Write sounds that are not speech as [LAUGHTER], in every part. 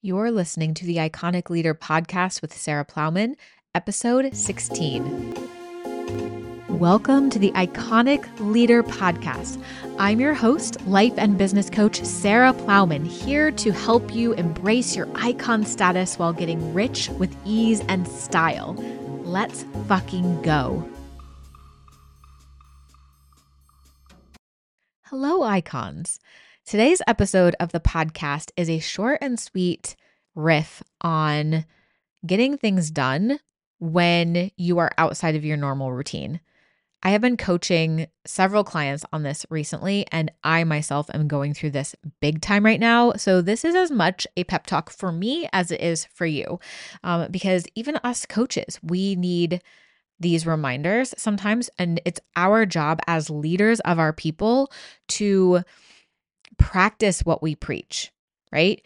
You're listening to the Iconic Leader podcast with Sarah Plowman, episode 16. Welcome to the Iconic Leader podcast. I'm your host, life and business coach Sarah Plowman, here to help you embrace your icon status while getting rich with ease and style. Let's fucking go. Hello, icons. Today's episode of the podcast is a short and sweet riff on getting things done when you are outside of your normal routine. I have been coaching several clients on this recently, and I myself am going through this big time right now. So, this is as much a pep talk for me as it is for you. Um, because even us coaches, we need these reminders sometimes, and it's our job as leaders of our people to practice what we preach, right?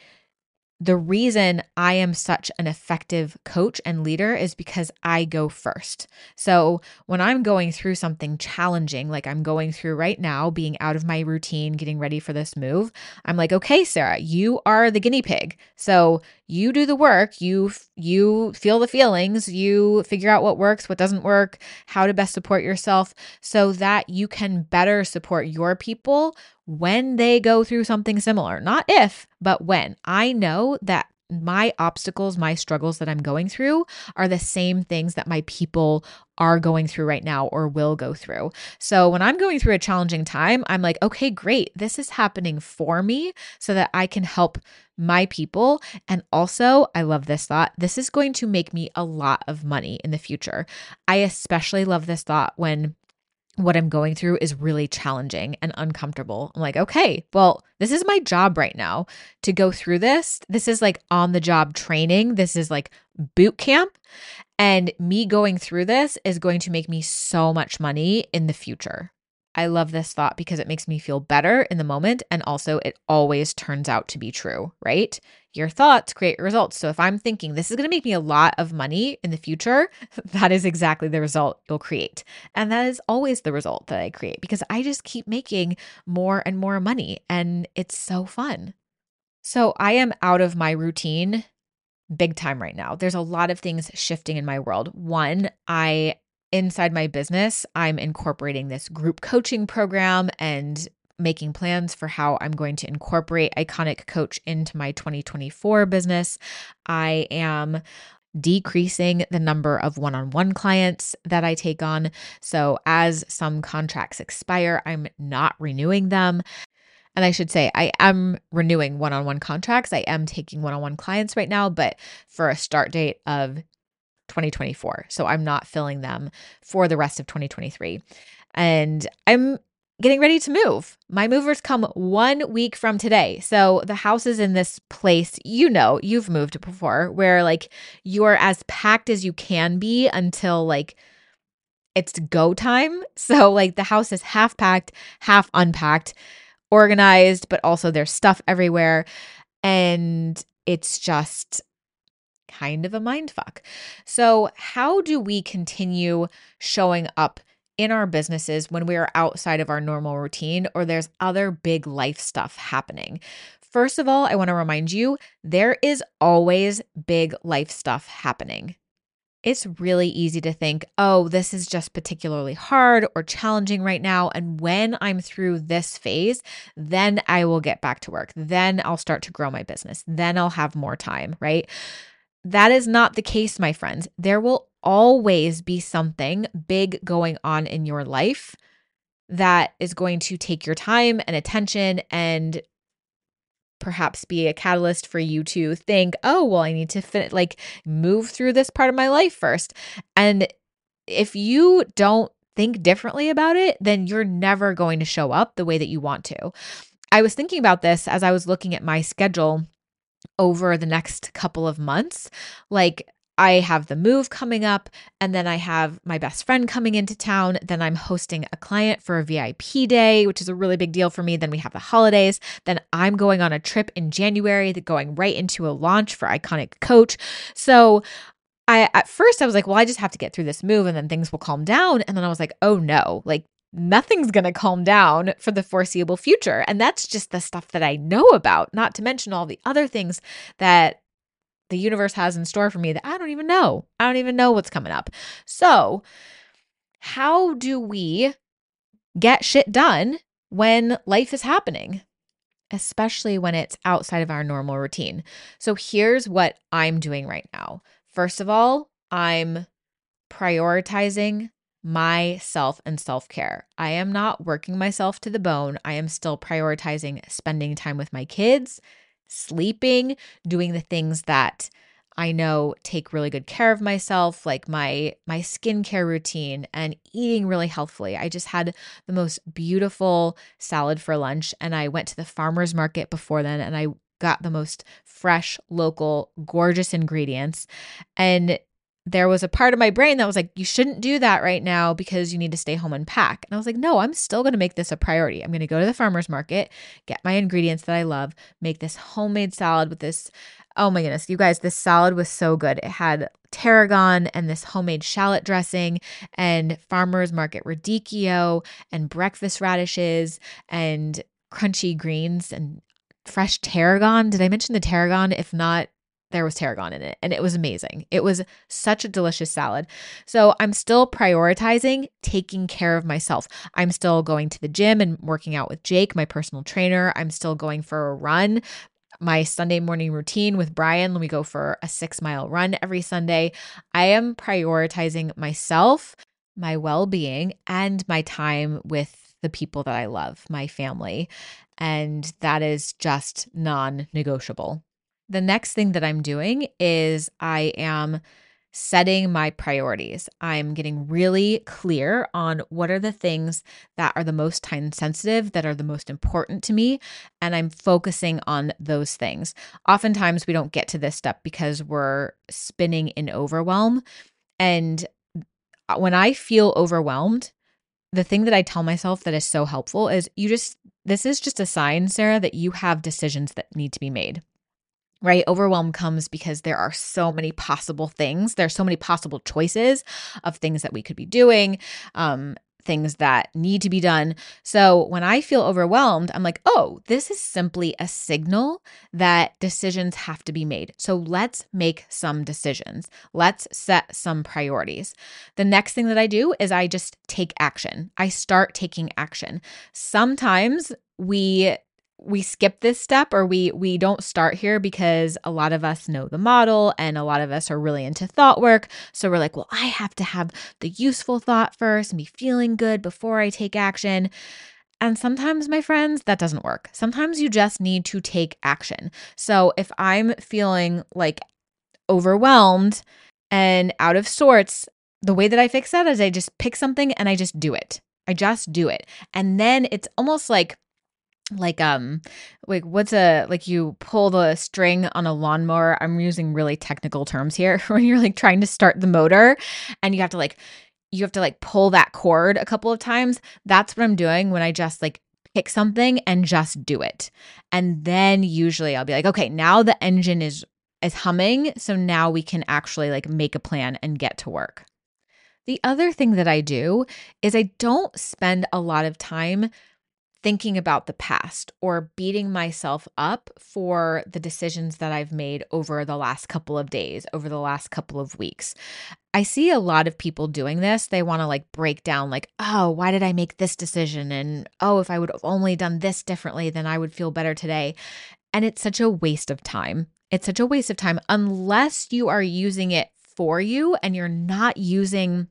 The reason I am such an effective coach and leader is because I go first. So, when I'm going through something challenging, like I'm going through right now, being out of my routine, getting ready for this move, I'm like, "Okay, Sarah, you are the guinea pig. So, you do the work, you you feel the feelings, you figure out what works, what doesn't work, how to best support yourself so that you can better support your people when they go through something similar. Not if, but when. I know that my obstacles, my struggles that I'm going through are the same things that my people are going through right now or will go through. So when I'm going through a challenging time, I'm like, okay, great. This is happening for me so that I can help my people. And also, I love this thought. This is going to make me a lot of money in the future. I especially love this thought when what I'm going through is really challenging and uncomfortable. I'm like, okay, well, this is my job right now to go through this. This is like on the job training. This is like boot camp. And me going through this is going to make me so much money in the future. I love this thought because it makes me feel better in the moment. And also, it always turns out to be true, right? Your thoughts create results. So, if I'm thinking this is going to make me a lot of money in the future, [LAUGHS] that is exactly the result you'll create. And that is always the result that I create because I just keep making more and more money. And it's so fun. So, I am out of my routine big time right now. There's a lot of things shifting in my world. One, I inside my business, I'm incorporating this group coaching program and making plans for how I'm going to incorporate Iconic Coach into my 2024 business. I am decreasing the number of one on one clients that I take on. So, as some contracts expire, I'm not renewing them. And I should say, I am renewing one on one contracts. I am taking one on one clients right now, but for a start date of 2024. So I'm not filling them for the rest of 2023. And I'm getting ready to move. My movers come one week from today. So the house is in this place, you know, you've moved before, where like you're as packed as you can be until like it's go time. [LAUGHS] So like the house is half packed, half unpacked, organized, but also there's stuff everywhere. And it's just kind of a mind fuck. So, how do we continue showing up in our businesses when we are outside of our normal routine or there's other big life stuff happening? First of all, I want to remind you there is always big life stuff happening. It's really easy to think, oh, this is just particularly hard or challenging right now. And when I'm through this phase, then I will get back to work. Then I'll start to grow my business. Then I'll have more time, right? That is not the case, my friends. There will always be something big going on in your life that is going to take your time and attention and perhaps be a catalyst for you to think, oh, well, I need to fit, like move through this part of my life first. And if you don't think differently about it, then you're never going to show up the way that you want to. I was thinking about this as I was looking at my schedule over the next couple of months. Like, I have the move coming up, and then I have my best friend coming into town. Then I'm hosting a client for a VIP day, which is a really big deal for me. Then we have the holidays. Then I'm going on a trip in January, going right into a launch for Iconic Coach. So I at first I was like, well, I just have to get through this move and then things will calm down. And then I was like, oh no, like nothing's going to calm down for the foreseeable future. And that's just the stuff that I know about, not to mention all the other things that the universe has in store for me that I don't even know. I don't even know what's coming up. So, how do we get shit done when life is happening? Especially when it's outside of our normal routine. So, here's what I'm doing right now. First of all, I'm prioritizing myself and self care. I am not working myself to the bone. I am still prioritizing spending time with my kids, sleeping, doing the things that I know take really good care of myself, like my my skincare routine and eating really healthfully. I just had the most beautiful salad for lunch and I went to the farmers market before then and I got the most fresh, local, gorgeous ingredients. And there was a part of my brain that was like, you shouldn't do that right now because you need to stay home and pack. And I was like, no, I'm still going to make this a priority. I'm going to go to the farmer's market, get my ingredients that I love, make this homemade salad with this. Oh my goodness, you guys, this salad was so good. It had tarragon and this homemade shallot dressing and farmer's market radicchio and breakfast radishes and crunchy greens and fresh tarragon. Did I mention the tarragon? If not, there was tarragon in it and it was amazing. It was such a delicious salad. So I'm still prioritizing taking care of myself. I'm still going to the gym and working out with Jake, my personal trainer. I'm still going for a run. My Sunday morning routine with Brian, we go for a six mile run every Sunday. I am prioritizing myself, my well being, and my time with the people that I love, my family. And that is just non negotiable. The next thing that I'm doing is I am setting my priorities. I'm getting really clear on what are the things that are the most time sensitive, that are the most important to me, and I'm focusing on those things. Oftentimes, we don't get to this step because we're spinning in overwhelm. And uh, when I feel overwhelmed, the thing that I tell myself that is so helpful is you just, this is just a sign, Sarah, that you have decisions that need to be made right? Overwhelm comes because there are so many possible things. There's so many possible choices of things that we could be doing, um, things that need to be done. So when I feel overwhelmed, I'm like, oh, this is simply a signal that decisions have to be made. So let's make some decisions. Let's set some priorities. The next thing that I do is I just take action. I start taking action. Sometimes we we skip this step or we we don't start here because a lot of us know the model and a lot of us are really into thought work. So we're like well i have to have the useful thought first and be feeling good before i take action. And sometimes my friends that doesn't work. Sometimes you just need to take action. So if i'm feeling like overwhelmed and out of sorts the way that i fix that is i just pick something and i just do it. I just do it. And then it's almost like like um like what's a like you pull the string on a lawnmower i'm using really technical terms here [LAUGHS] when you're like trying to start the motor and you have to like you have to like pull that cord a couple of times that's what i'm doing when i just like pick something and just do it. And then usually i'll be like okay now the engine is is humming so now we can actually like make a plan and get to work. The other thing that i do is i don't spend a lot of time thinking about the past or beating myself up for the decisions that I've made over the last couple of days, over the last couple of weeks. I see a lot of people doing this. They want to like break down, like, oh, why did I make this decision? And oh, if I would have only done this differently, then I would feel better today. And it's such a waste of time. It's such a waste of time unless you are using it for you and you're not using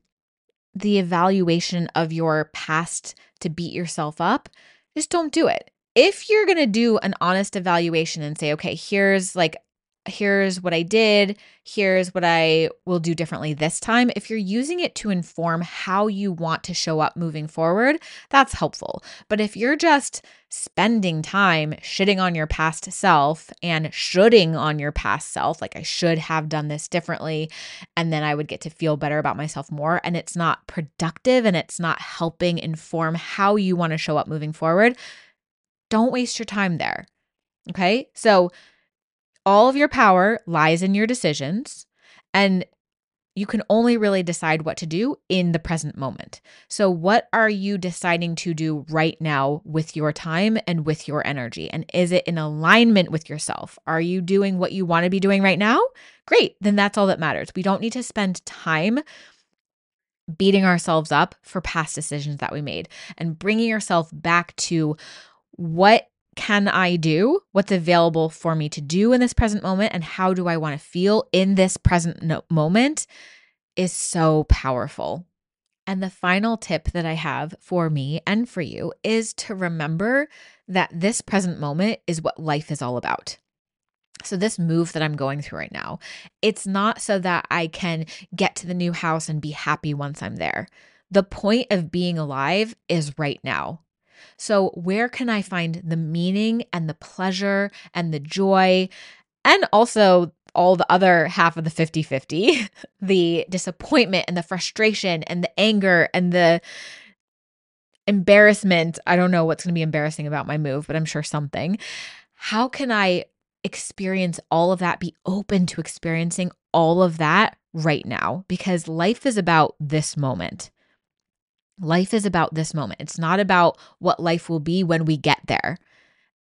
the evaluation of your past to beat yourself up just don't do it. If you're going to do an honest evaluation and say, okay, here's like, here's what I did, here's what I will do differently this time. If you're using it to inform how you want to show up moving forward, that's helpful. But if you're just spending time shitting on your past self and shoulding on your past self, like I should have done this differently, and then I would get to feel better about myself more, and it's not productive and it's not helping inform how you want to show up moving forward, don't waste your time there. Okay. So, all of your power lies in your decisions. And you can only really decide what to do in the present moment. So, what are you deciding to do right now with your time and with your energy? And is it in alignment with yourself? Are you doing what you want to be doing right now? Great, then that's all that matters. We don't need to spend time beating ourselves up for past decisions that we made and bringing yourself back to what can I do? What's available for me to do in this present moment? And how do I want to feel in this present no- moment is so powerful. And the final tip that I have for me and for you is to remember that this present moment is what life is all about. So, this move that I'm going through right now, it's not so that I can get to the new house and be happy once I'm there. The point of being alive is right now. So, where can I find the meaning and the pleasure and the joy and also all the other half of the 50 50 [LAUGHS] the disappointment and the frustration and the anger and the embarrassment? I don't know what's going to be embarrassing about my move, but I'm sure something. How can I experience all of that, be open to experiencing all of that right now? Because life is about this moment. Life is about this moment. It's not about what life will be when we get there.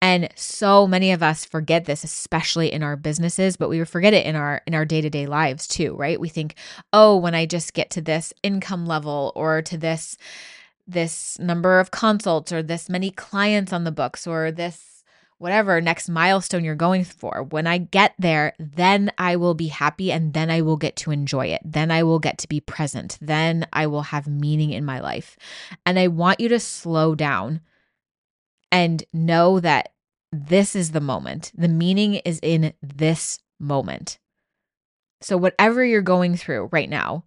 And so many of us forget this especially in our businesses, but we forget it in our in our day-to-day lives too, right? We think, "Oh, when I just get to this income level or to this this number of consults or this many clients on the books or this whatever next milestone you're going for. When I get there, then I will be happy and then I will get to enjoy it. Then I will get to be present. Then I will have meaning in my life. And I want you to slow down and know that this is the moment. The meaning is in this moment. So, whatever you're going through right now,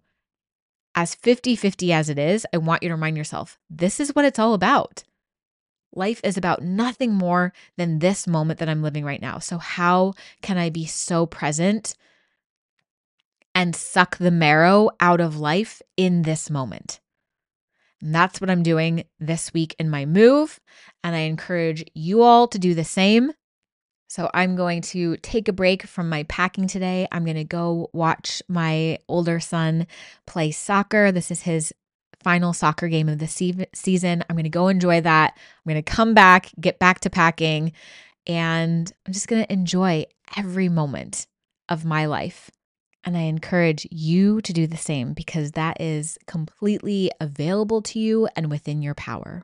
as 50 50 as it is, I want you to remind yourself this is what it's all about. Life is about nothing more than this moment that I'm living right now. So, how can I be so present and suck the marrow out of life in this moment? And that's what I'm doing this week in my move. And I encourage you all to do the same. So, I'm going to take a break from my packing today. I'm going to go watch my older son play soccer. This is his final soccer game of the se- season. I'm going to go enjoy that. I'm going to come back, get back to packing, and I'm just going to enjoy every moment of my life. And I encourage you to do the same because that is completely available to you and within your power.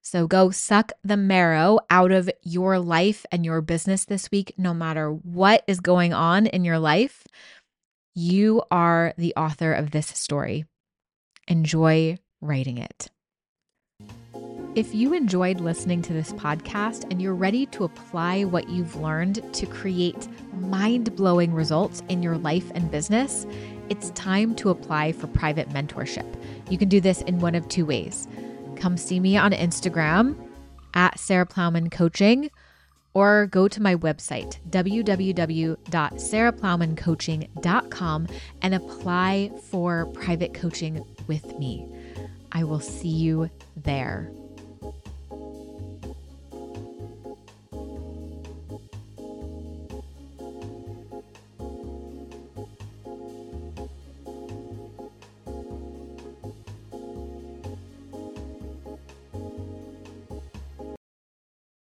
So go suck the marrow out of your life and your business this week, no matter what is going on in your life. You are the author of this story. Enjoy writing it. If you enjoyed listening to this podcast and you're ready to apply what you've learned to create mind blowing results in your life and business, it's time to apply for private mentorship. You can do this in one of two ways. Come see me on Instagram at Sarah Plowman Coaching or go to my website, www.sarahplowmancoaching.com, and apply for private coaching with me. I will see you there.